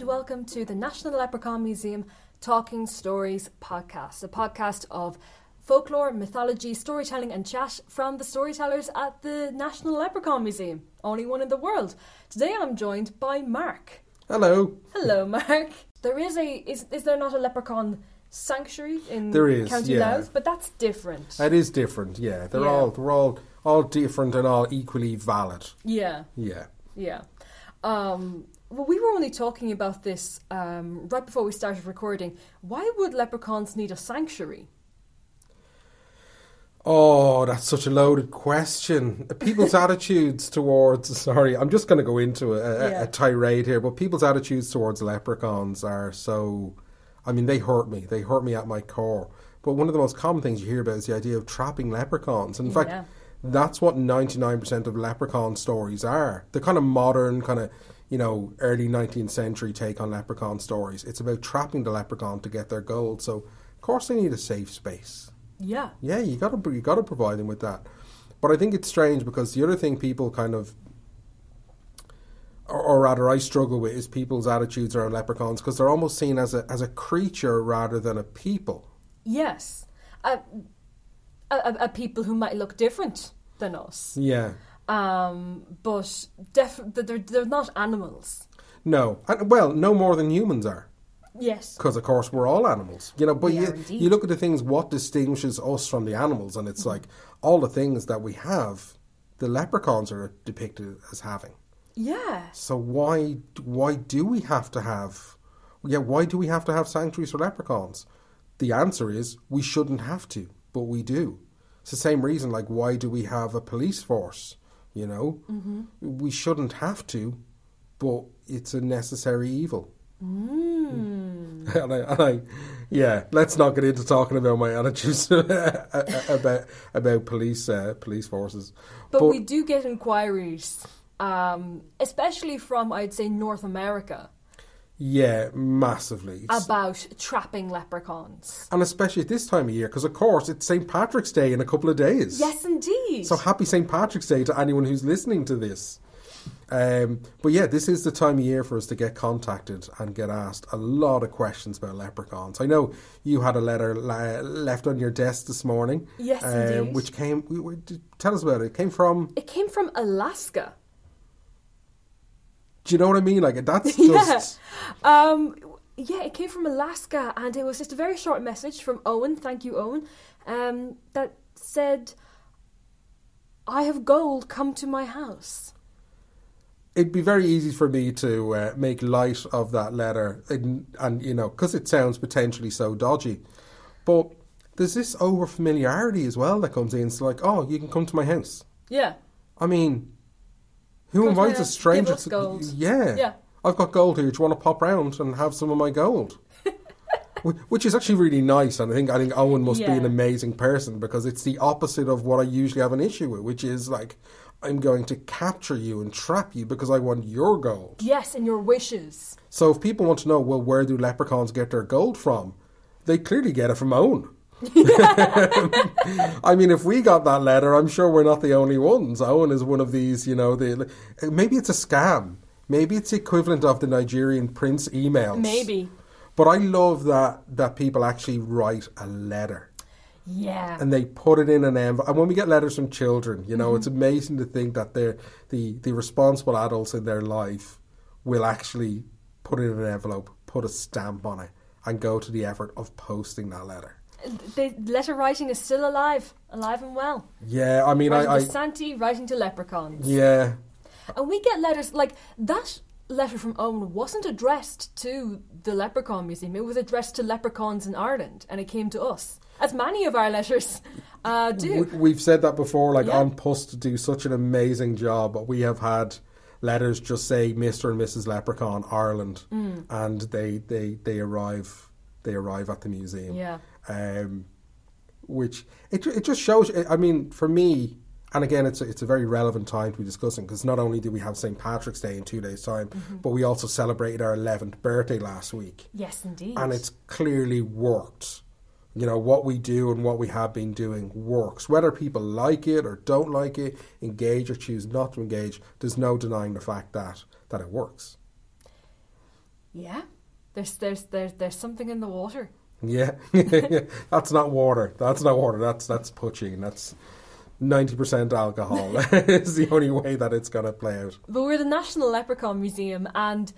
and welcome to the National Leprechaun Museum Talking Stories podcast, a podcast of folklore, mythology, storytelling, and chat from the storytellers at the National Leprechaun Museum, only one in the world. Today I'm joined by Mark. Hello. Hello, Mark. There is a is is there not a leprechaun sanctuary in There is, County yeah. Louth? But that's different. It is different, yeah. They're Yeah. all they're all all different and all equally valid. yeah. Yeah. Yeah. Um, well, we were only talking about this um, right before we started recording. Why would leprechauns need a sanctuary? Oh, that's such a loaded question. People's attitudes towards sorry, I'm just going to go into a, a, Yeah. a tirade here, but people's attitudes towards leprechauns are so. I mean, they hurt me. They hurt me at my core. But one of the most common things you hear about is the idea of trapping leprechauns. And in fact, that's what 99% of leprechaun stories are. They're kind of modern, kind of, you know, early 19th century take on leprechaun stories. It's about trapping the leprechaun to get their gold. So, of course, they need a safe space. Yeah. Yeah, you got to you got to provide them with that. But I think it's strange because the other thing people kind of, or, or rather, I struggle with is people's attitudes around leprechauns because they're almost seen as a as a creature rather than a people. Yes. A, a, a people who might look different than us. Yeah. Um, but def- they're, they're not animals. No, and, well, no more than humans are. Yes. because of course we're all animals you know but you, you look at the things what distinguishes us from the animals and it's like all the things that we have the leprechauns are depicted as having Yeah. so why why do we have to have yeah why do we have to have sanctuaries for leprechauns the answer is we shouldn't have to but we do it's the same reason like why do we have a police force you know mm-hmm. we shouldn't have to but it's a necessary evil Mm. and I, and I, yeah, let's not get into talking about my attitudes about about police uh, police forces. But, we do get inquiries, um, especially from, I'd say, North America, yeah, massively, about trapping leprechauns. and especially at this time of year, because of course it's St Patrick's Day in a couple of days. Yes, indeed. So happy St Patrick's Day to anyone who's listening to this. Um, but yeah, this is the time of year for us to get contacted and get asked a lot of questions about leprechauns. I know you had a letter la- left on your desk this morning. Yes, um, indeed. Which came, we, we, tell us about it. It came from it came from Alaska. Do you know what I mean? Like that's Yeah. just Um, yeah, it came from Alaska, and it was just a very short message from Owen. Thank you, Owen. Um, that said, "I have gold. Come to my house." it'd be very easy for me to uh, make light of that letter, and, and you know, because it sounds potentially so dodgy. But there's this over familiarity as well that comes in. It's like, oh, you can come to my house. Yeah, I mean, who Come to my invites a stranger to? gold. Yeah, Yeah. I've got gold here. Do you want to pop round and have some of my gold? Which is actually really nice, and I think I think Owen must be an amazing person because it's the opposite of what I usually have an issue with, which is like I'm going to capture you and trap you because I want your gold. yes, and your wishes. So if people want to know, well, where do leprechauns get their gold from? They clearly get it from Owen. I mean, if we got that letter, I'm sure we're not the only ones. Owen is one of these, you know. The maybe it's a scam. Maybe it's equivalent of the Nigerian prince emails. Maybe. But I love that that people actually write a letter Yeah. and they put it in an envelope. And when we get letters from children, you know, Mm-hmm. it's amazing to think that they're the the responsible adults in their life will actually put it in an envelope, put a stamp on it, and go to the effort of posting that letter. The letter writing is still alive, alive and well. Yeah, I mean, Writing I, I Santy, writing to leprechauns. yeah, And we get letters like that letter from Owen wasn't addressed to the Leprechaun Museum. It was addressed to leprechauns in Ireland, and it came to us, as many of our letters uh, do. We, we've said that before. Like Yeah. An Post do such an amazing job. But we have had letters just say Mister and Mrs. Leprechaun Ireland, Mm. and they they they arrive they arrive at the museum. yeah, um, which it it just shows. I mean, for me, and again, it's a, it's a very relevant time to be discussing because not only do we have St Patrick's Day in two days' time, Mm-hmm. but we also celebrated our eleventh birthday last week, yes, indeed. and it's clearly worked. You know what we do and what we have been doing works. Whether people like it or don't like it, engage or choose not to engage, there's no denying the fact that that it works. Yeah, there's there's there's there's something in the water. Yeah, that's not water. That's not water. That's that's poitín. That's ninety percent alcohol. is the only way that it's going to play out. But we're the National Leprechaun Museum, and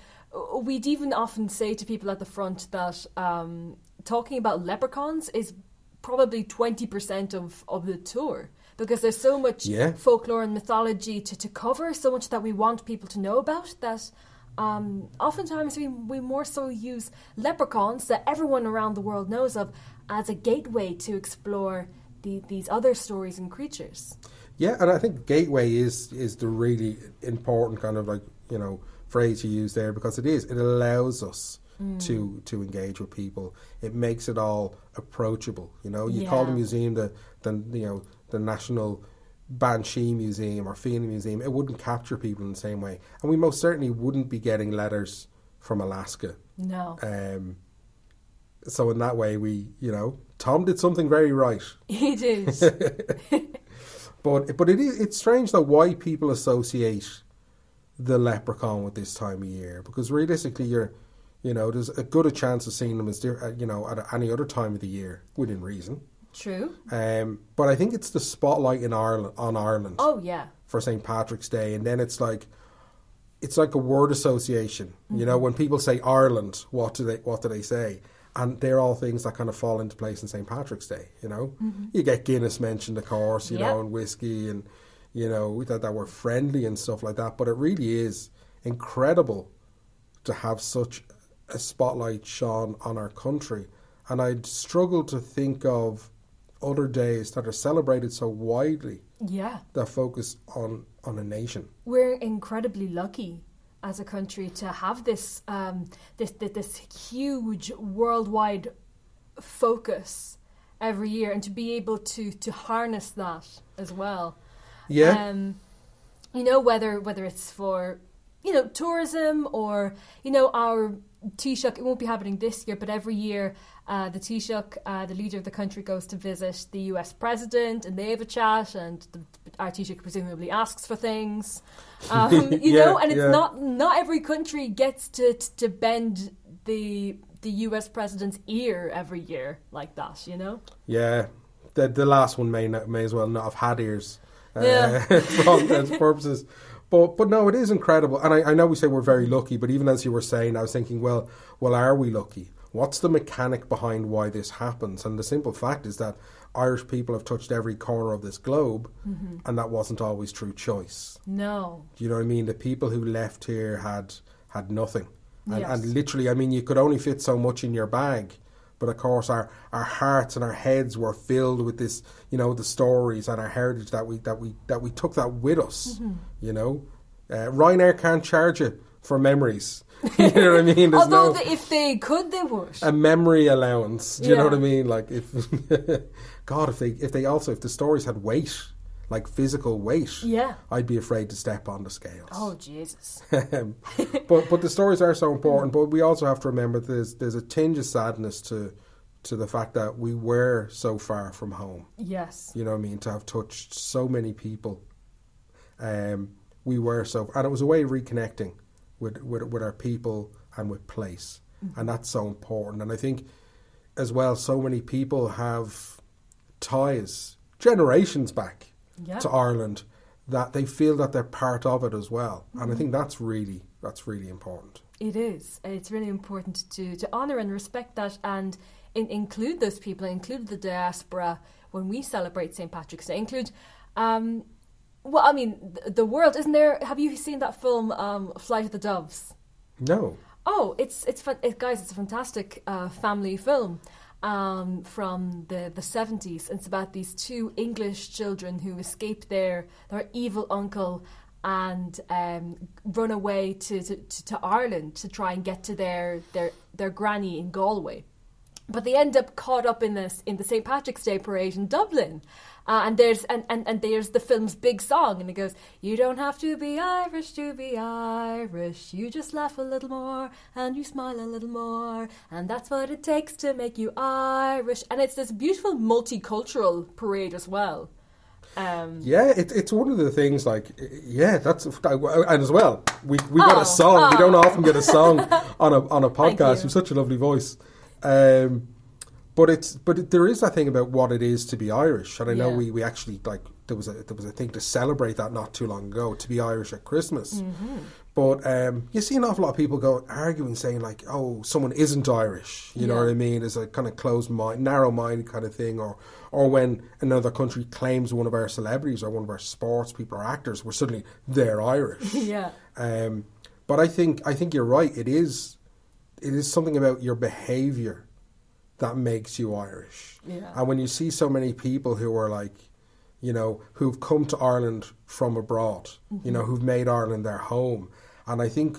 we'd even often say to people at the front that um, talking about leprechauns is probably twenty percent of of the tour because there's so much Yeah. folklore and mythology to, to cover, so much that we want people to know about that um, oftentimes we, we more so use leprechauns that everyone around the world knows of as a gateway to explore the, these other stories and creatures. Yeah, and I think gateway is is the really important kind of like you know phrase you use there because it is it allows us to to engage with people. It makes it all approachable. You know, you call the museum the the you know the national Banshee Museum or Feeling Museum. It wouldn't capture people in the same way, and we most certainly wouldn't be getting letters from Alaska. No, Um, so in that way, we you know Tom did something very right. he did. But but it is it's strange though why people associate the leprechaun with this time of year because realistically you're you know there's a good a chance of seeing them as uh, you know at any other time of the year within reason. True. Um, but I think it's the spotlight in Ireland on Ireland Oh, yeah. for St Patrick's Day, and then it's like it's like a word association. You know, when people say Ireland, what do they what do they say? And they're all things that kind of fall into place in St Patrick's Day. You know, you get Guinness mentioned, of course, you Yep. know, and whiskey, and you know that that we're friendly and stuff like that. But it really is incredible to have such a spotlight shone on our country, and I'd struggle to think of other days that are celebrated so widely Yeah. that focus on on a nation. We're incredibly lucky as a country to have this um, this, this this huge worldwide focus every year, and to be able to to harness that as well. Yeah, Um, you know whether whether it's for you know tourism or you know our Taoiseach. It won't be happening this year, but every year uh, the Taoiseach, uh, the leader of the country, goes to visit the U.S. president, and they have a chat, and the, our Taoiseach presumably asks for things. Um, you Yeah, know, and it's yeah. not not every country gets to to bend the the U.S. president's ear every year like that. You know. yeah. The the last one may not, may as well not have had ears uh, Yeah. for all intents purposes. But but no, it is incredible, and I, I know we say we're very lucky. But even as you were saying, I was thinking, well, well, are we lucky? What's the mechanic behind why this happens? And the simple fact is that Irish people have touched every corner of this globe, Mm-hmm. and that wasn't always true choice. No. Do you know what I mean? The people who left here had had nothing, and, Yes. and literally, I mean, you could only fit so much in your bag. But of course, our, our hearts and our heads were filled with this, you know, the stories and our heritage that we that we that we took that with us. Mm-hmm. You know, uh, Ryanair can't charge you for memories. you know what I mean? There's Although no the, if they could, they would. a memory allowance. Do you know what I mean? Like if God, if they if they also if the stories had weight, like physical weight, yeah. I'd be afraid to step on the scales. Oh Jesus. Um, but but the stories are so important. But we also have to remember there's there's a tinge of sadness to to the fact that we were so far from home. Yes. You know what I mean? To have touched so many people, um, we were so, and it was a way of reconnecting with with, with our people and with place, and that's so important. And I think as well, so many people have ties generations back Yeah. to Ireland that they feel that they're part of it as well. And I think that's really that's really important. It is. It's really important to, to honour and respect that and in, include those people, include the diaspora when we celebrate St. Patrick's Day. Include, um, well, I mean, the, the world, isn't there? Have you seen that film, um, Flight of the Doves? No. Oh, it's it's fan- it, guys, it's a fantastic uh, family film um, from the the seventies. It's about these two English children who escape their their evil uncle and um, run away to, to, to Ireland to try and get to their their their granny in Galway. But they end up caught up in this in the St Patrick's Day parade in Dublin, uh, and there's and, and, and there's the film's big song, and it goes, "You don't have to be Irish to be Irish. You just laugh a little more and you smile a little more, and that's what it takes to make you Irish." And it's this beautiful multicultural parade as well. Um, Yeah, it, it's one of the things. Like, yeah, that's and as well, we we got Oh, a song. We don't oh. often get a song on a on a podcast. you. You have such a lovely voice. Um, but it's but there is that thing about what it is to be Irish, and I know Yeah. we, we actually like there was a there was a thing to celebrate that not too long ago to be Irish at Christmas. Mm-hmm. But um, you see an awful lot of people go arguing, saying like, "Oh, someone isn't Irish." You know what I mean? It's a kind of closed mind, narrow minded kind of thing, or or when another country claims one of our celebrities or one of our sports people or actors, we're suddenly they're Irish. yeah. Um, but I think I think you're right. It is it is something about your behaviour that makes you Irish. Yeah. And when you see so many people who are like, you know, who've come to Ireland from abroad, you know, mm-hmm. who've made Ireland their home, and I think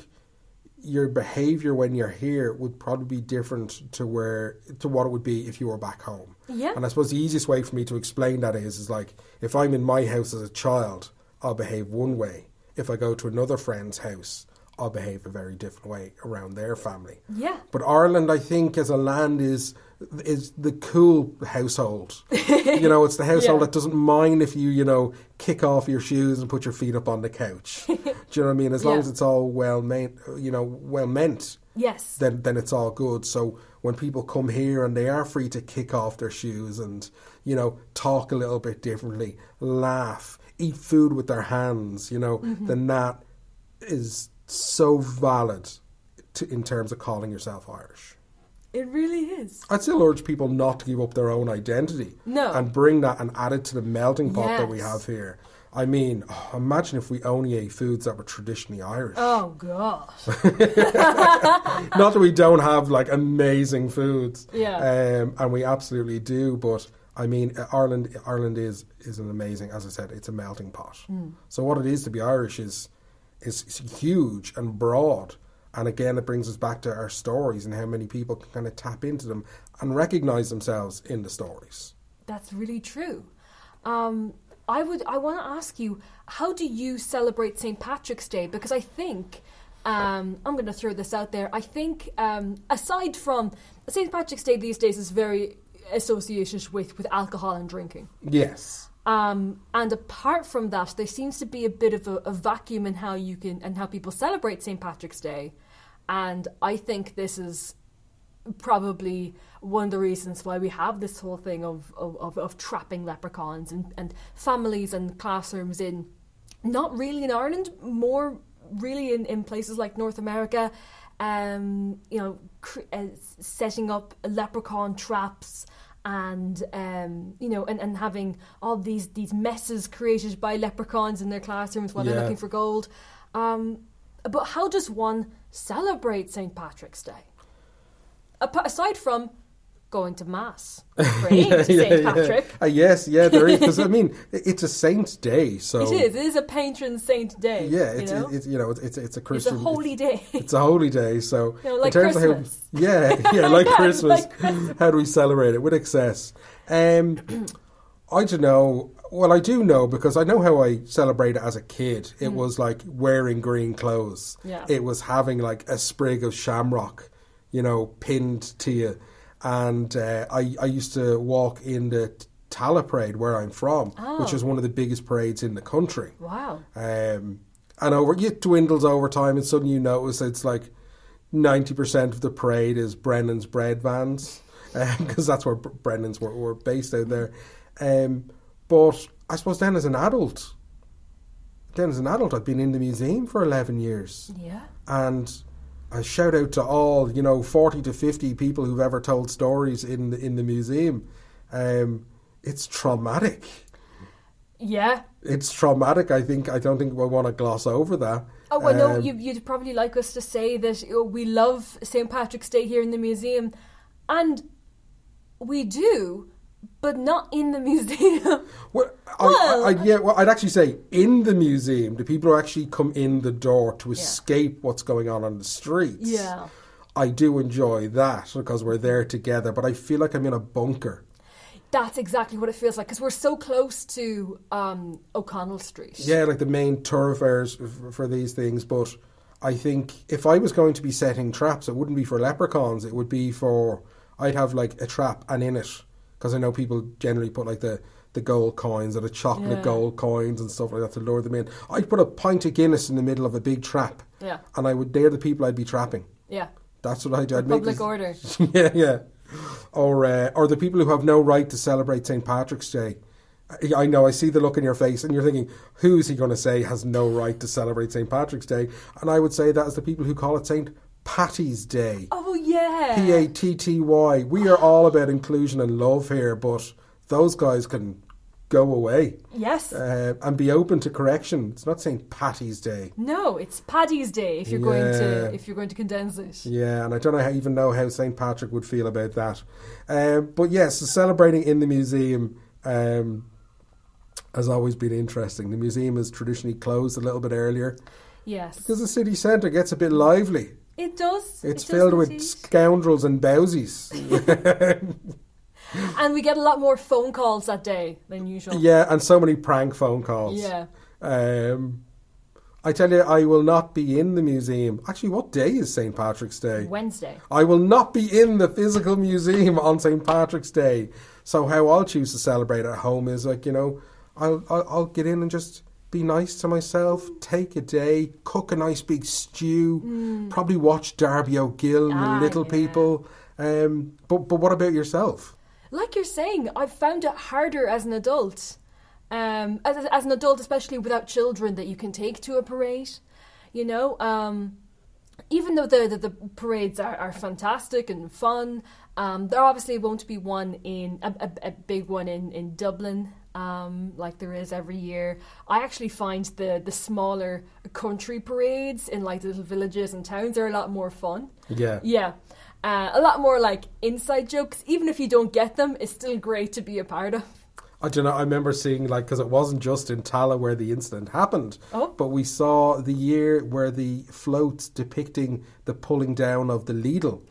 your behaviour when you're here would probably be different to where to what it would be if you were back home. Yeah. And I suppose the easiest way for me to explain that is is like if I'm in my house as a child, I'll behave one way. If I go to another friend's house, I'll behave a very different way around their family. Yeah. But Ireland, I think, as a land is is the cool household. you know, it's the household Yeah. that doesn't mind if you, you know, kick off your shoes and put your feet up on the couch. Do you know what I mean? As long Yeah. as it's all well meant, you know, well meant, Yes. then then it's all good. So when people come here and they are free to kick off their shoes and you know talk a little bit differently, laugh, eat food with their hands, you know, mm-hmm. then that is so valid to, in terms of calling yourself Irish. It really is. I'd still urge people not to give up their own identity No. and bring that and add it to the melting pot that we have here. I mean, oh, imagine if we only ate foods that were traditionally Irish. Oh God. Not that we don't have like amazing foods, Yeah. um, and we absolutely do. But I mean, Ireland, Ireland is is an amazing, as I said, it's a melting pot. So what it is to be Irish is is, is huge and broad, and again, it brings us back to our stories and how many people can kind of tap into them and recognize themselves in the stories. That's really true. Um, I would. I want to ask you, how do you celebrate St. Patrick's Day? Because I think um, I'm going to throw this out there. I think um, aside from St. Patrick's Day these days is very associated with with alcohol and drinking. Yes. Um, and apart from that, there seems to be a bit of a, a vacuum in how you can and how people celebrate St. Patrick's Day. And I think this is probably one of the reasons why we have this whole thing of, of, of, trapping leprechauns and, and families and classrooms in not really in Ireland, more really in, in places like North America, um, you know, cr- uh, setting up leprechaun traps and um, you know, and, and having all these these messes created by leprechauns in their classrooms while they're looking for gold. Um, but how does one celebrate St. Patrick's Day? Aside from going to mass, praying to St. Patrick. Uh, yes, yeah, there is. Because I mean, it's a saint's day, so It is. It is a patron saint day. Yeah, it's you know? it's you know it's it's, it's a It's Christian. a holy day. It's a holy day, so You know, like in terms Christmas. of how, yeah, yeah, like Yeah, Christmas. like Christmas. How do we celebrate it with excess? Um, I don't know. Well, I do know because I know how I celebrated as a kid. It was like wearing green clothes. Mm. Yeah. It was having like a sprig of shamrock, you know, pinned to you, and uh, I I used to walk in the Tallaght parade where I'm from, which Oh. is one of the biggest parades in the country. wow. Um, and over it dwindles over time, and suddenly you notice it's like ninety percent of the parade is Brennan's bread vans, because that's where Brennan's were, were based out there. Um, but I suppose then as an adult, then as an adult, I've been in the museum for eleven years, Yeah. and I shout out to all you know forty to fifty people who've ever told stories in the, in the museum. Um, it's traumatic Yeah. it's traumatic. I think I don't think we want to gloss over that. Oh well, no. Um, You, you'd probably like us to say that you know, we love St Patrick's Day here in the museum, and we do, but not in the museum. well, I, Well- I, I, yeah, well, I'd actually say in the museum, the people who actually come in the door to escape what's going on on the streets. yeah. I do enjoy that because we're there together. But I feel like I'm in a bunker. That's exactly what it feels like because we're so close to um, O'Connell Street. Yeah, like the main thoroughfares for these things. But I think if I was going to be setting traps, it wouldn't be for leprechauns. It would be for I'd have like a trap and in it because I know people generally put like the the gold coins or the chocolate Yeah. gold coins and stuff like that to lure them in. I'd put a pint of Guinness in the middle of a big trap, Yeah. and I would. They're the people I'd be trapping. Yeah. That's what I'd do. I'd make Public this- order. yeah, yeah. Or uh, or the people who have no right to celebrate St Patrick's Day. I- I know. I see the look in your face, and you're thinking, "Who's he going to say has no right to celebrate St Patrick's Day?" And I would say that is the people who call it St Patty's Day. Oh yeah. P A T T Y. We are all about inclusion and love here, but those guys can go away Yes. uh, and be open to correction. It's not St Patty's Day. no, it's Paddy's Day if you're going to if you're going to condense it. Yeah, and I don't know how, even know how St. Patrick would feel about that. Um, but yes, celebrating in the museum um, has always been interesting. The museum is traditionally closed a little bit earlier Yes. because the city centre gets a bit lively. It does. It's it does filled with indeed. scoundrels and bowsies. And we get a lot more phone calls that day than usual. yeah, and so many prank phone calls. Yeah. Um, I tell you, I will not be in the museum. Actually, what day is St. Patrick's Day? Wednesday. I will not be in the physical museum on St. Patrick's Day. So how I'll choose to celebrate at home is like you know, I'll I'll, I'll get in and just be nice to myself, take a day, cook a nice big stew, probably watch Darby O'Gill and Mm. Ah, the Little yeah. People. Um, but but what about yourself? Like you're saying, I've found it harder as an adult. Um, as, as an adult, especially without children that you can take to a parade. You know, um, even though the, the, the parades are, are fantastic and fun, um, there obviously won't be one in a, a, a big one in, in Dublin um, like there is every year. I actually find the, the smaller country parades in like little villages and towns are a lot more fun. Yeah. Yeah. Uh, a lot more like inside jokes. Even if you don't get them, it's still great to be a part of. I don't know. I remember seeing like because it wasn't just in Tallaght where the incident happened, Oh. but we saw the year where the floats depicting the pulling down of the Lidl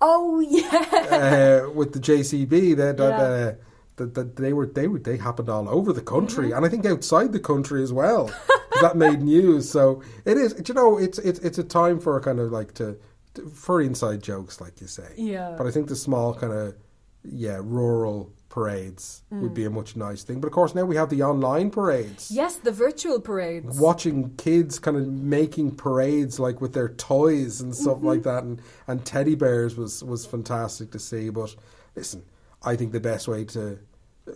Oh, yeah. uh, with the JCB. That Yeah. uh, that that they were they were they happened all over the country, mm-hmm. and I think outside the country as well. that made news. So it is. You know, it's it's it's a time for kind of like to, to for inside jokes, like you say. Yeah. But I think the small kind of yeah rural parades would be a mm. much nice thing. But of course now we have the online parades. yes, the virtual parades. Watching kids kind of making parades like with their toys and stuff mm-hmm. like that, and, and teddy bears was was fantastic to see. But listen, I think the best way to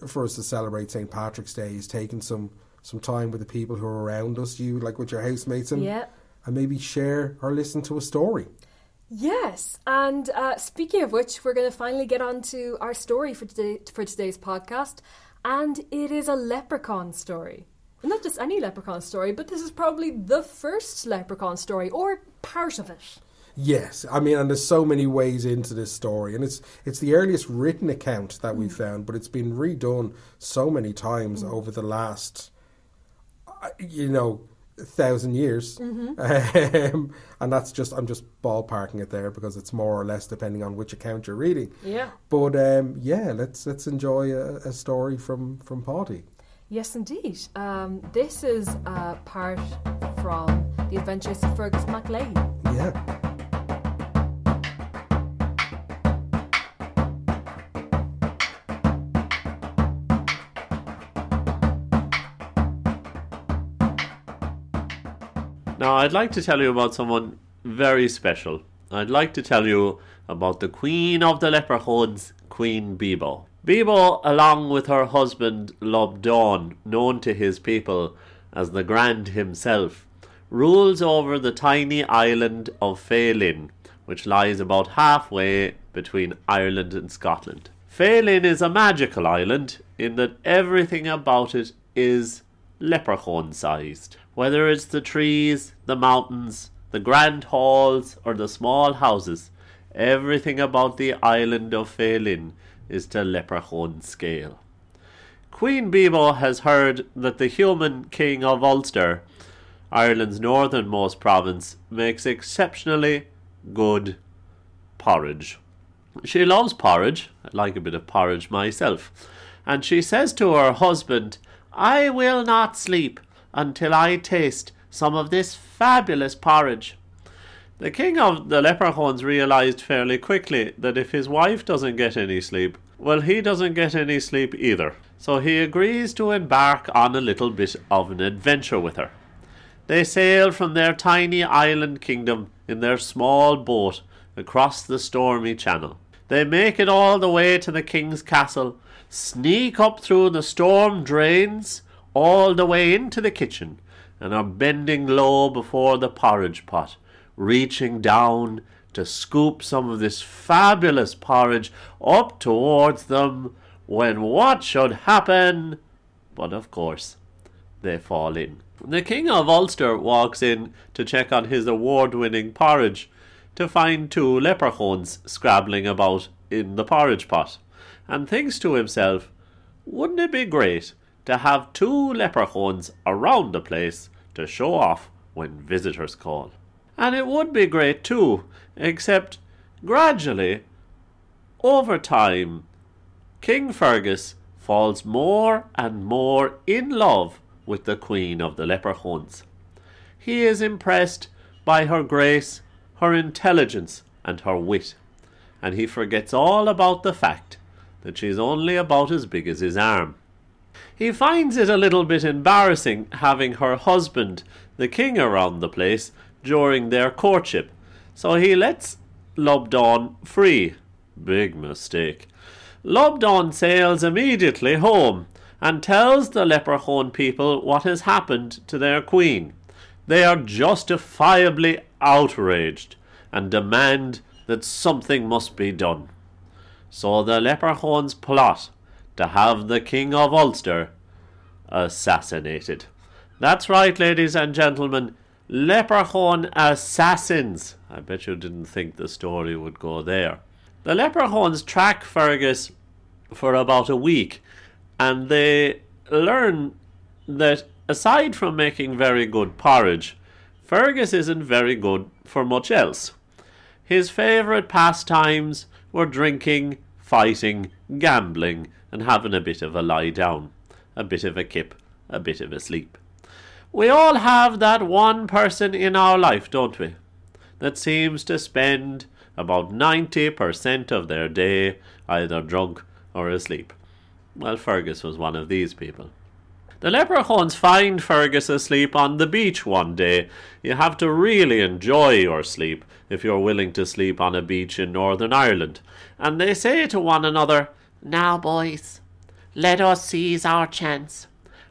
for us to celebrate St Patrick's Day is taking some some time with the people who are around us, you like with your housemates, and Yeah. and maybe share or listen to a story. Yes, and uh, speaking of which, we're going to finally get on to our story for today for today's podcast, and it is a leprechaun story. Not just any leprechaun story, but this is probably the first leprechaun story, or part of it. Yes, I mean, and there's so many ways into this story, and it's it's the earliest written account that we found, but it's been redone so many times over the last, uh, you know, thousand years, um, and that's just I'm just ballparking it there because it's more or less depending on which account you're reading. Yeah. But um, yeah, let's let's enjoy a, a story from from Paddy. Yes, indeed. Um, this is uh, part from The Adventures of Fergus MacLean. Yeah. Now, I'd like to tell you about someone very special. I'd like to tell you about the Queen of the Leprechauns, Queen Bebo. Bebo, along with her husband Lobdon, known to his people as the Grand himself, rules over the tiny island of Faelin, which lies about halfway between Ireland and Scotland. Faelin is a magical island in that everything about it is leprechaun sized. Whether it's the trees, the mountains, the grand halls, or the small houses, everything about the island of Faelin is to leprechaun scale. Queen Bebo has heard that the human king of Ulster, Ireland's northernmost province, makes exceptionally good porridge. She loves porridge. I like a bit of porridge myself. And she says to her husband, I will not sleep until I taste some of this fabulous porridge. The king of the leprechauns realized fairly quickly that if his wife doesn't get any sleep, Well, he doesn't get any sleep either, so he agrees to embark on a little bit of an adventure with her. They sail from their tiny island kingdom in their small boat across the stormy channel. They make it all the way to the king's castle, sneak up through the storm drains, all the way into the kitchen, and are bending low before the porridge pot, reaching down to scoop some of this fabulous porridge up towards them when what should happen? But of course, they fall in. The King of Ulster walks in to check on his award winning porridge to find two leprechauns scrabbling about in the porridge pot and thinks to himself, wouldn't it be great to have two leprechauns around the place to show off when visitors call? And it would be great too, except gradually, over time, King Fergus falls more and more in love with the Queen of the Leprechauns. He is impressed by her grace, her intelligence, and her wit, and he forgets all about the fact that she's only about as big as his arm. He finds it a little bit embarrassing having her husband, the king, around the place during their courtship, so he lets Lobdon free. Big mistake. Lobdon sails immediately home and tells the leprechaun people what has happened to their queen. They are justifiably outraged and demand that something must be done. So the leprechauns plot to have the King of Ulster assassinated. That's right, ladies and gentlemen, leprechaun assassins. I bet you didn't think the story would go there. The leprechauns track Fergus for about a week and they learn that aside from making very good porridge, Fergus isn't very good for much else. His favourite pastimes were drinking, fighting, gambling, and having a bit of a lie down, a bit of a kip, a bit of a sleep. We all have that one person in our life, don't we? That seems to spend about 90% of their day either drunk or asleep. Well, Fergus was one of these people. The leprechauns find Fergus asleep on the beach one day. You have to really enjoy your sleep if you're willing to sleep on a beach in Northern Ireland. And they say to one another, Now, boys, let us seize our chance.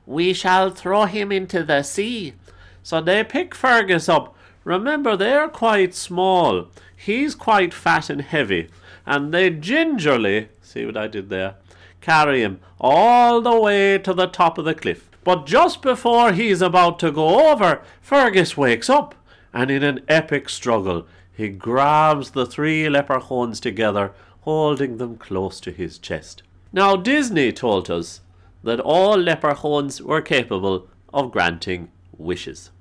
We shall throw him into the sea. So they pick Fergus up. Remember, they're quite small. He's quite fat and heavy. And they gingerly, see what I did there? carry him all the way to the top of the cliff. But just before he's about to go over, Fergus wakes up, and in an epic struggle, he grabs the three leprechauns together, holding them close to his chest. Now, Disney told us that all leprechauns were capable of granting wishes.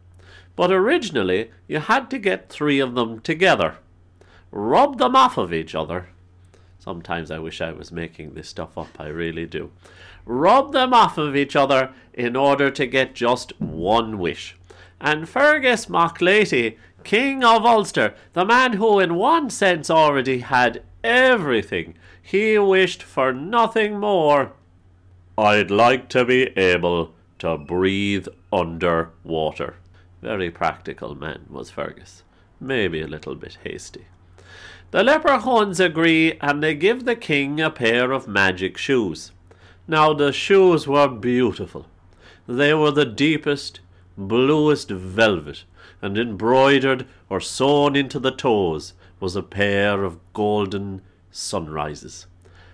But originally, you had to get three of them together, rub them off of each other, Sometimes I wish I was making this stuff up, I really do. Rub them off of each other in order to get just one wish. And Fergus MacLeaty, King of Ulster, the man who in one sense already had everything, he wished for nothing more. I'd like to be able to breathe under water. Very practical man was Fergus. Maybe a little bit hasty. The leprechauns agree and they give the king a pair of magic shoes. Now, the shoes were beautiful. They were the deepest, bluest velvet, and embroidered or sewn into the toes was a pair of golden sunrises.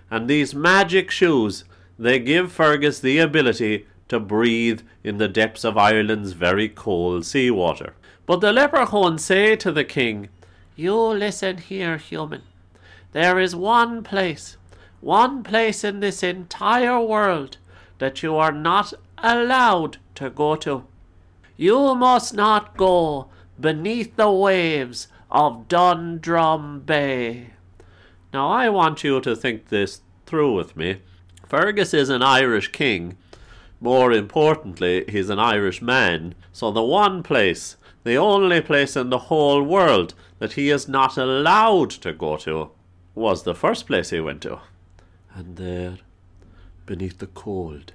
And these magic shoes, they give Fergus the ability to breathe in the depths of Ireland's very cold sea water. But the leprechauns say to the king, you listen here, human. There is one place, one place in this entire world that you are not allowed to go to. You must not go beneath the waves of Dundrum Bay. Now, I want you to think this through with me. Fergus is an Irish king. More importantly, he's an Irish man. So, the one place, the only place in the whole world that he is not allowed to go to was the first place he went to. And there, beneath the cold,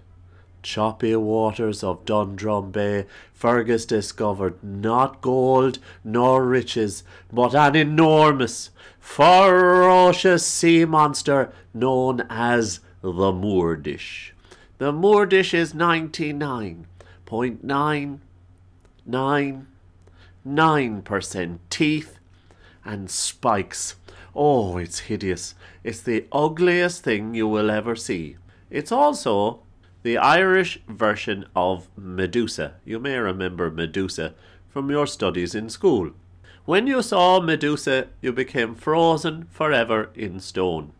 choppy waters of Dundrum Bay, Fergus discovered not gold nor riches, but an enormous, ferocious sea monster known as the Moordish. The Moordish is ninety nine point nine nine nine percent teeth and spikes. Oh, it's hideous. It's the ugliest thing you will ever see. It's also the Irish version of Medusa. You may remember Medusa from your studies in school. When you saw Medusa, you became frozen forever in stone.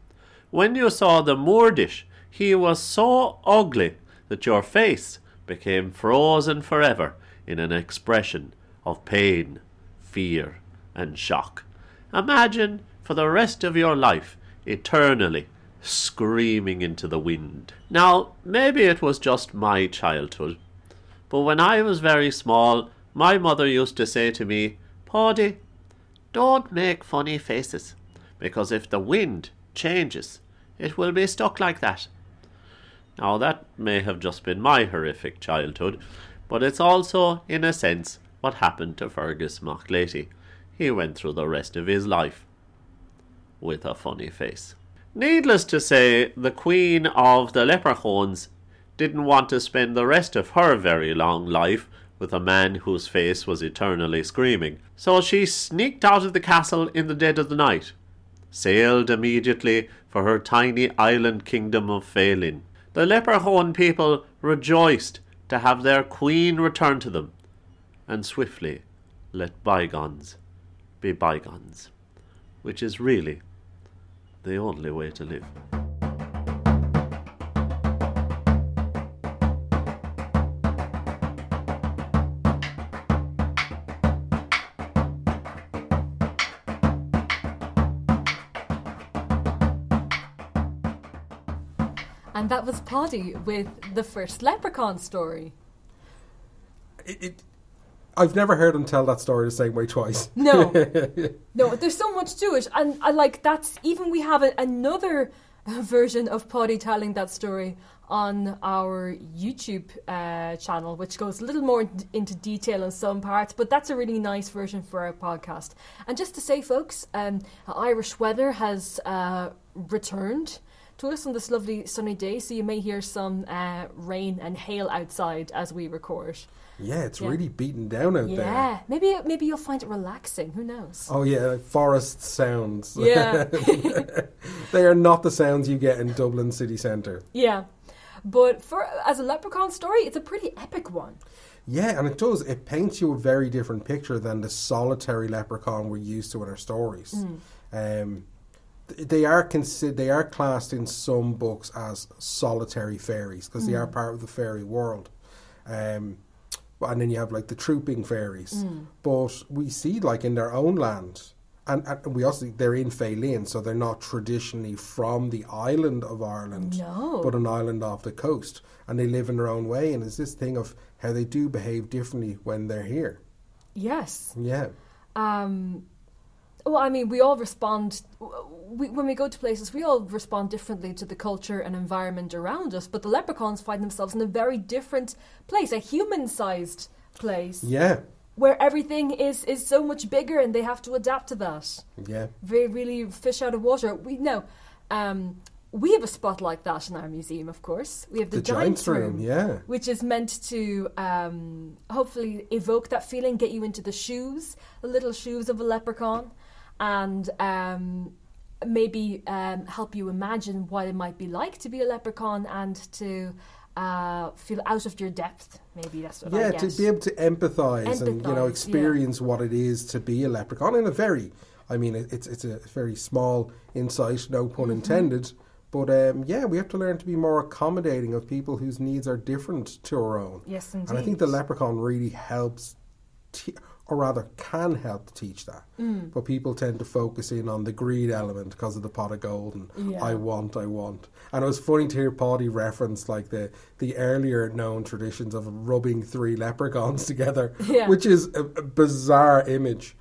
When you saw the Moordish, he was so ugly that your face became frozen forever in an expression of pain, fear, and shock. Imagine for the rest of your life, eternally, screaming into the wind. Now, maybe it was just my childhood, but when I was very small, my mother used to say to me, Paddy, don't make funny faces, because if the wind changes, it will be stuck like that. Now, that may have just been my horrific childhood, but it's also, in a sense, what happened to Fergus McLeaty. He went through the rest of his life with a funny face. Needless to say, the Queen of the Leprechauns didn't want to spend the rest of her very long life with a man whose face was eternally screaming. So she sneaked out of the castle in the dead of the night, sailed immediately for her tiny island kingdom of Faelin. The Leprechaun people rejoiced to have their queen return to them, and swiftly let bygones be bygones, which is really the only way to live. And that was Paddy with the first leprechaun story. It, it, I've never heard him tell that story the same way twice. No, no, there's so much to it, and I like that's even we have a, another version of Paddy telling that story on our YouTube uh, channel, which goes a little more d- into detail in some parts, but that's a really nice version for our podcast. And just to say, folks, um, Irish weather has uh, returned to us on this lovely sunny day, so you may hear some uh, rain and hail outside as we record. Yeah, it's Yeah. really beaten down out there. Yeah, maybe maybe you'll find it relaxing. Who knows? Oh yeah, like forest sounds. Yeah. they are not the sounds you get in Dublin city centre. Yeah, but for as a leprechaun story, it's a pretty epic one. Yeah, and it does. It paints you a very different picture than the solitary leprechaun we're used to in our stories. Um, they are considered. They are classed in some books as solitary fairies because they are part of the fairy world. Um, and then you have like the trooping fairies, but we see like in their own land. And, and we also they're in Faelin, so they're not traditionally from the island of Ireland, No. but an island off the coast, and they live in their own way. And it's this thing of how they do behave differently when they're here. Yes. Yeah, Um, well, I mean, we all respond. We, when we go to places, we all respond differently to the culture and environment around us. But the leprechauns find themselves in a very different place, a human-sized place, yeah, where everything is is so much bigger, and they have to adapt to that. yeah. They really fish out of water. We know. Um, we have a spot like that in our museum, of course. We have the, The giants room, yeah. which is meant to um, hopefully evoke that feeling, get you into the shoes, the little shoes of a leprechaun, and um, maybe um, help you imagine what it might be like to be a leprechaun and to uh, feel out of your depth. Maybe that's what I Yeah, get. to be able to empathise and you know experience what it is to be a leprechaun in a very, I mean, it, it's it's a very small insight, no pun Mm-hmm. intended. But um, yeah, we have to learn to be more accommodating of people whose needs are different to our own. yes, And I think the leprechaun really helps, te- or rather can help to teach that. Mm. But people tend to focus in on the greed element because of the pot of gold and Yeah. I want, I want. And it was funny to hear Paddy reference like the, the earlier known traditions of rubbing three leprechauns together, Yeah. which is a, a bizarre image.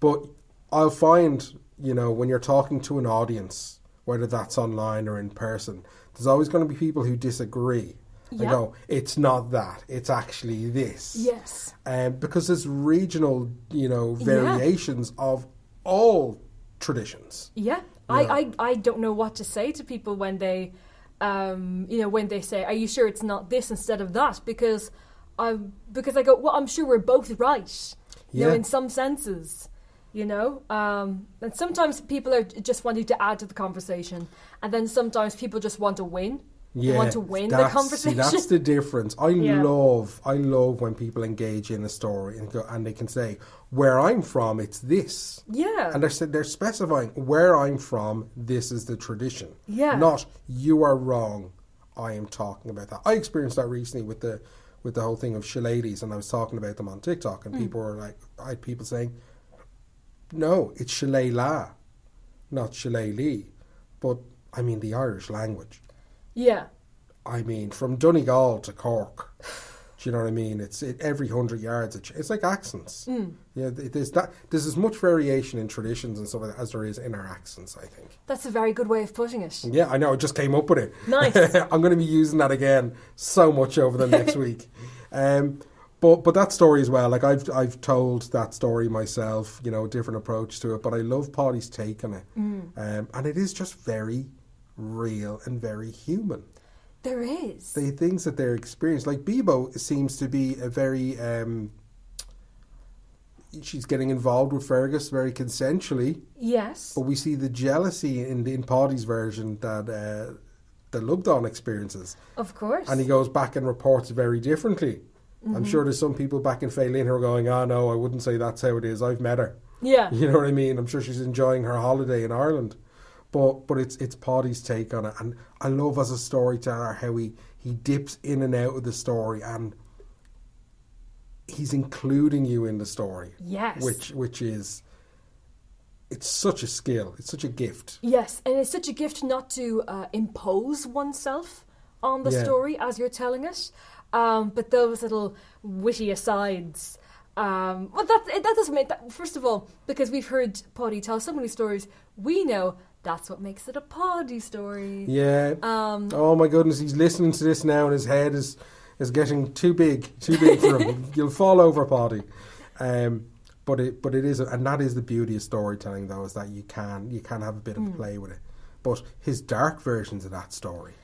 But I'll find, you know, when you're talking to an audience whether that's online or in person, there's always going to be people who disagree. Yeah. go, it's not that, it's actually this. Yes. Um, because there's regional, you know, variations of all traditions. Yeah. I, I, I don't know what to say to people when they, um, you know, when they say, "Are you sure it's not this instead of that?" Because I because I go, well, I'm sure we're both right. You know, Yeah. in some senses. You know, um, and sometimes people are just wanting to add to the conversation, and then sometimes people just want to win. They want to win the conversation. See, that's the difference. I Yeah. love, I love when people engage in a story and go, and they can say, "Where I'm from, it's this," yeah. and they're they're specifying where I'm from. This is the tradition. Yeah. Not you are wrong. I am talking about that. I experienced that recently with the with the whole thing of shillelaghs, and I was talking about them on TikTok, and hmm. people were like, I had people saying, "No, it's shillelagh, not shillelagh," but I mean the Irish language. Yeah. I mean, from Donegal to Cork. Do you know what I mean? It's it, every hundred yards. It's, it's like accents. Hmm. Yeah, there's that. There's as much variation in traditions and stuff like that as there is in our accents. I think. That's a very good way of putting it. Yeah, I know. I just came up with it. Nice. I'm going to be using that again so much over the next week. Um, but but that story as well. Like I've I've told that story myself. You know, a different approach to it. But I love Paddy's take on it, Mm. um, and it is just very real and very human There is. the things that they're experiencing. Like Bebo seems to be a very. Um, she's getting involved with Fergus very consensually, yes. but we see the jealousy in in Paddy's version that uh, that Lubdon experiences, Of course. and he goes back and reports very differently. I'm sure there's some people back in Faelin who are going, "Ah, no, I wouldn't say that's how it is. I've met her." yeah. You know what I mean? I'm sure she's enjoying her holiday in Ireland. But but it's it's Paddy's take on it and I love as a storyteller how he, he dips in and out of the story and he's including you in the story. Yes. Which which is it's such a skill. It's such a gift. Yes, and it's such a gift not to uh, impose oneself on the Yeah. story as you're telling it. Um, but those little witty asides. Um, well, that that doesn't make that. First of all, because we've heard Paddy tell so many stories, we know that's what makes it a Paddy story. Yeah. Um, Oh my goodness, he's listening to this now and his head is is getting too big, too big for him. You'll fall over, Paddy. Um, but it but it is, and that is the beauty of storytelling, though, is that you can you can have a bit of a play with it. But his dark versions of that story,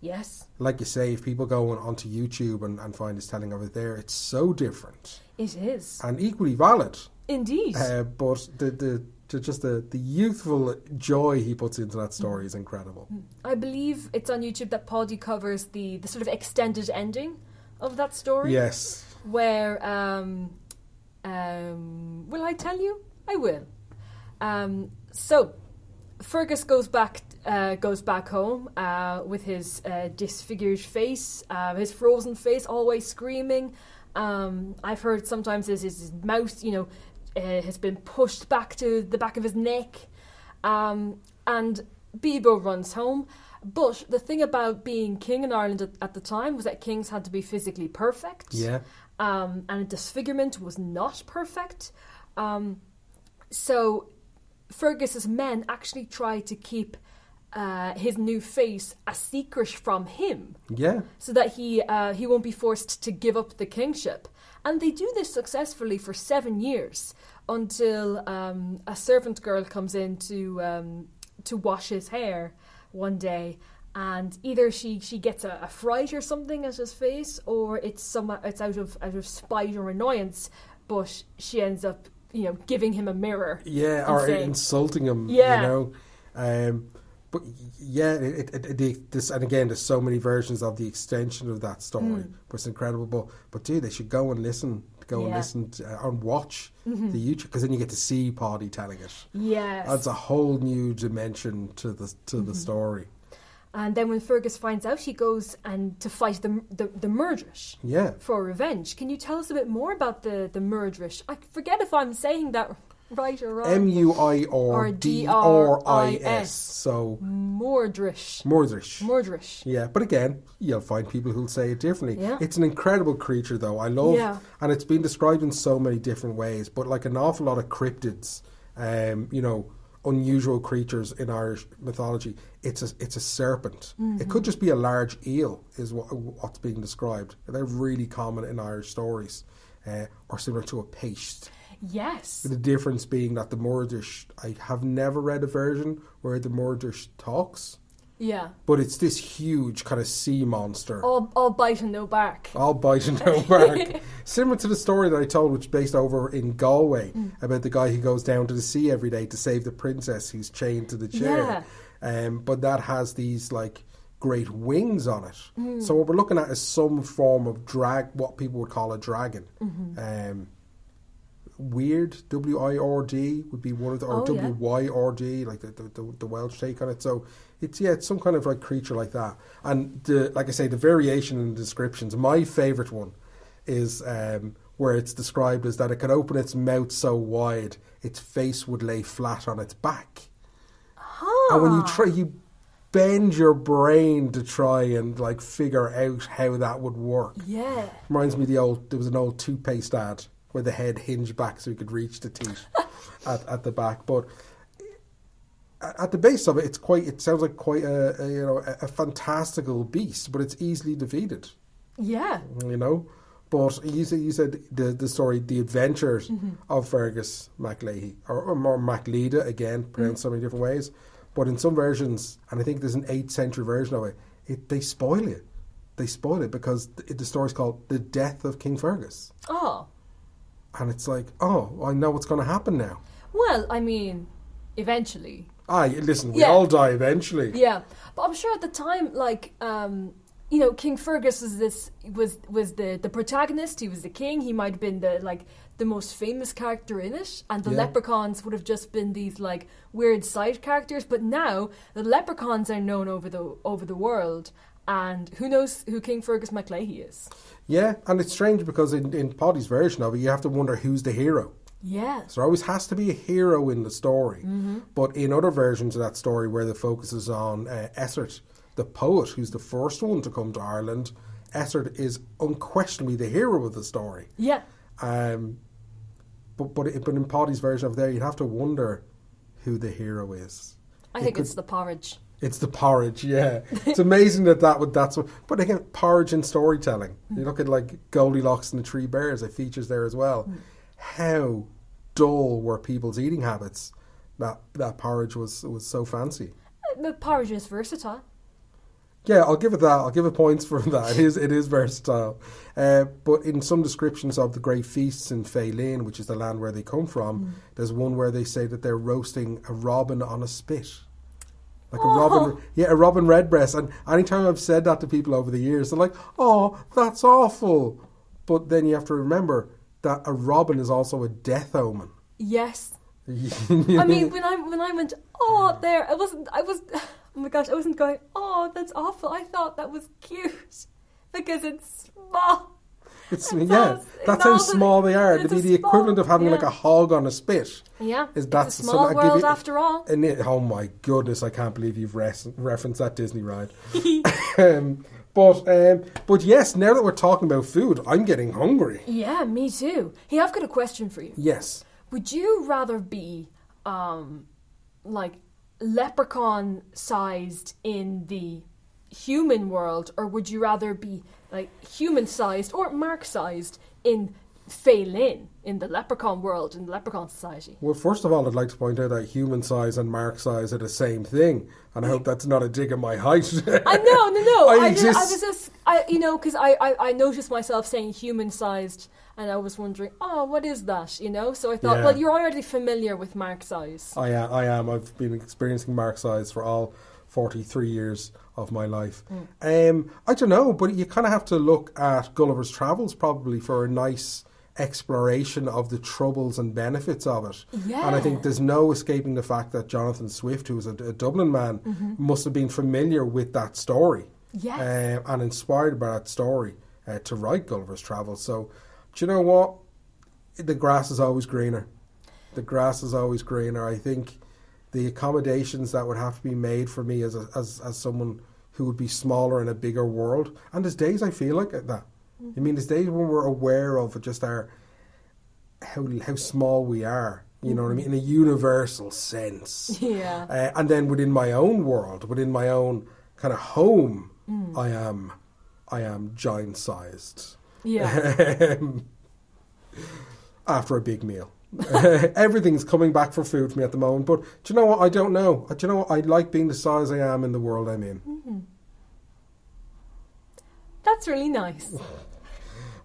yes, like you say, if people go on, onto YouTube and, and find his telling of it there, it's so different it is and equally valid. indeed. Uh, but the, the just the, the youthful joy he puts into that story is incredible. I believe it's on YouTube that Paddy covers the the sort of extended ending of that story. Yes. where um, um, will I tell you? I will. Um, so Fergus goes back uh, goes back home uh, with his uh, disfigured face, uh, his frozen face, always screaming. Um, I've heard sometimes his, his mouth, you know, uh, has been pushed back to the back of his neck. Um, and Bebo runs home. But the thing about being king in Ireland at, at the time was that kings had to be physically perfect Yeah. um, and disfigurement was not perfect. Um, so Fergus's men actually tried to keep uh, his new face a secret from him, Yeah. so that he uh, he won't be forced to give up the kingship. And they do this successfully for seven years until um, a servant girl comes in to um, to wash his hair one day, and either she, she gets a, a fright or something at his face, or it's some it's out of out of spite or annoyance, but she ends up you know giving him a mirror. Yeah, or saying- insulting him. Yeah. You know. Um, but yeah, it, it, it, the, this and again, there's so many versions of the extension of that story. Mm. But it's incredible. But but dude, they should go and listen, go and listen to, uh, and watch the YouTube because then you get to see Paddy telling it. Yes. Adds a whole new dimension to the to Mm-hmm. the story. And then when Fergus finds out, he goes and to fight the the, the Muirdris Yeah. for revenge. Can you tell us a bit more about the the Muirdris? I forget if I'm saying that right or wrong. M U I R D R I. S. So Mordrish. Mordrish. Mordrish. Yeah, but again, you'll find people who'll say it differently. Yeah. It's an incredible creature, though. I love, Yeah. and it's been described in so many different ways. But like an awful lot of cryptids, um, you know, unusual creatures in Irish mythology, it's a it's a serpent. Mm-hmm. It could just be a large eel, is what, what's being described. They're really common in Irish stories, uh, or similar to a péist. Yes. The difference being that the Murdish, I have never read a version where the Murdish talks, Yeah. but it's this huge kind of sea monster. All, all bite and no bark. All bite and no bark. Similar to the story that I told, which is based over in Galway, Mm. about the guy who goes down to the sea every day to save the princess who's chained to the chair. Um, but that has these like great wings on it. Mm. So what we're looking at is some form of drag, what people would call a dragon. Mm-hmm. Um, weird W I R D would be one of the or Oh. W Y R D like the, the the the Welsh take on it. So it's yeah, it's some kind of like creature like that. And the like I say, the variation in the descriptions. My favorite one is um, where it's described as that it could open its mouth so wide its face would lay flat on its back. Huh. And when you try, you bend your brain to try and like figure out how that would work. Yeah. Reminds me of the old. There was an old toothpaste ad where the head hinged back so you could reach the teeth at, at the back. But at the base of it, it's quite. It sounds like quite a, a you know a, a fantastical beast, but it's easily defeated. Yeah. You know. But you said, you said the the story, the adventures mm-hmm. of Fergus MacLeahy or, or more MacLeada again, mm-hmm. pronounced so many different ways. But in some versions, and I think there's an eighth century version of it, it they spoil it. They spoil it because the, the story's called "The Death of King Fergus." Oh. And it's like, oh, I know what's going to happen now. Well, I mean, eventually. Ah, listen, we Yeah. all die eventually. Yeah. But I'm sure at the time, like, um, you know, King Fergus was this was was the the protagonist. He was the king. He might have been the like the most famous character in it, and the Yeah. leprechauns would have just been these like weird side characters. But now the leprechauns are known over the over the world, and who knows who King Fergus MacLeahy is? Yeah, and it's strange because in, in Paddy's version of it, you have to wonder who's the hero. Yeah. So there always has to be a hero in the story. Mm-hmm. But in other versions of that story, where the focus is on uh, Essert, the poet, who's the first one to come to Ireland, Essert is unquestionably the hero of the story. Yeah. Um, but but it, but in Paddy's version of there, you'd have to wonder who the hero is. I It think could- it's the porridge. It's the porridge, yeah. It's amazing that that would that's what. But again, porridge and storytelling. You look at like Goldilocks and the Three Bears. It features there as well. How dull were people's eating habits? That that porridge was was so fancy. Uh, The porridge is versatile. Yeah, I'll give it that. I'll give it points for that. It is it is versatile. Uh, but in some descriptions of the great feasts in Faelin, which is the land where they come from, there's one where they say that they're roasting a robin on a spit. Like a robin, oh. yeah, a robin redbreast. And anytime I've said that to people over the years, they're like, "Oh, that's awful." But then you have to remember that a robin is also a death omen. Yes. I mean, when I when I went, oh, there, I wasn't. I was. Oh my gosh, I wasn't going. Oh, that's awful. I thought that was cute because it's small. It's It yeah, that's how small they are. To it's be the equivalent of having yeah. like a hog on a spit. Yeah, Is it's that's a small I give world you- after all. And it, oh my goodness, I can't believe you've res- referenced that Disney ride. um, but um, but yes, now that we're talking about food, I'm getting hungry. Yeah, me too. Hey, I've got a question for you. Yes. Would you rather be, um, like leprechaun sized in the human world, or would you rather be like human sized or Mark sized in Faelin in the leprechaun world in the leprechaun society? Well, first of all, I'd like to point out that human size and mark size are the same thing, and I hope that's not a dig at my height. I know, no, no. I I, just, I was just, I, you know, because I, I, I noticed myself saying human-sized, and I was wondering, oh, what is that? You know, so I thought, Yeah. well, you're already familiar with mark size. I am. I am. I've been experiencing mark size for all forty-three years of my life. Um, I don't know, but you kind of have to look at Gulliver's Travels probably for a nice exploration of the troubles and benefits of it. Yeah. And I think there's no escaping the fact that Jonathan Swift, who was a, a Dublin man, must have been familiar with that story. Yes. um, and inspired by that story uh, to write Gulliver's Travels. So, do you know what? The grass is always greener. The grass is always greener. I think the accommodations that would have to be made for me as a, as as someone who would be smaller in a bigger world, and there's days I feel like that. Mm. I mean, there's days when we're aware of just our how how small we are You know what I mm-hmm. mean? In a universal sense. Yeah. Uh, and then within my own world, within my own kind of home, mm. I am, I am giant sized. Yeah. after a big meal. Everything's coming back for food for me at the moment. But do you know what? I don't know. Do you know what? I like being the size I am in the world I'm in. Mm-hmm. That's really nice.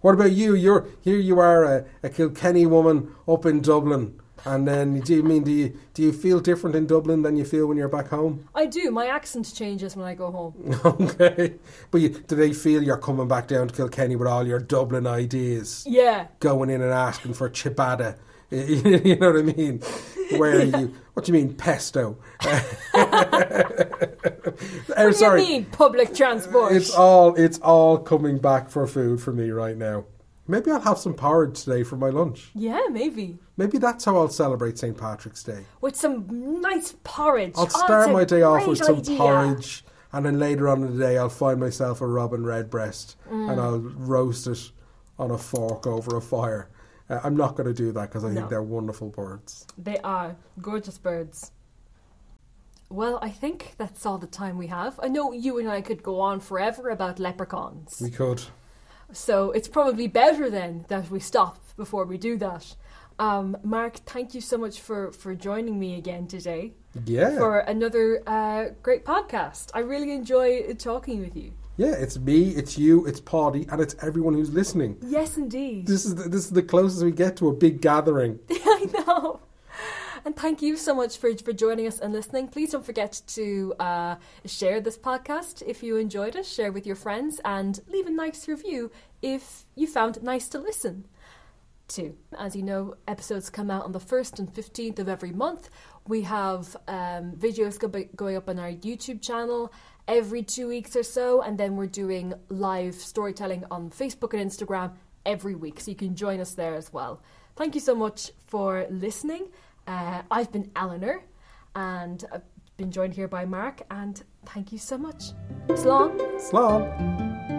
What about you? You're here. You are a, a Kilkenny woman up in Dublin, and then do you mean do you do you feel different in Dublin than you feel when you're back home? I do. My accent changes when I go home. okay, but you, do they feel you're coming back down to Kilkenny with all your Dublin ideas, Yeah. going in and asking for ciabatta? you know what I mean? Where you? What do you mean pesto? Oh, What sorry. you mean public transport? It's all it's all coming back for food for me right now. Maybe I'll have some porridge today for my lunch. yeah, maybe. Maybe that's how I'll celebrate St. Patrick's Day. With some nice porridge. I'll Oh, start a my day off with some idea. porridge, and then later on in the day, I'll find myself a robin redbreast Mm. and I'll roast it on a fork over a fire. Uh, I'm not going to do that because I No. think they're wonderful birds. They are gorgeous birds. Well, I think that's all the time we have. I know you and I could go on forever about leprechauns. We could. So it's probably better then that we stop before we do that. Um, Mark, thank you so much for, for joining me again today Yeah. for another uh, great podcast. I really enjoy talking with you. Yeah, it's me, it's you, it's Paddy, and it's everyone who's listening. Yes, indeed. This is the, this is the closest we get to a big gathering. I know. And thank you so much for, for joining us and listening. Please don't forget to uh, share this podcast if you enjoyed it, share with your friends, and leave a nice review if you found it nice to listen to. As you know, episodes come out on the 1st and 15th of every month. We have um, videos go- going up on our YouTube channel every two weeks or so, and then we're doing live storytelling on Facebook and Instagram every week, so you can join us there as well. Thank you so much for listening. Uh, I've been Eleanor, and I've been joined here by Mark, and thank you so much. Slán. Slán.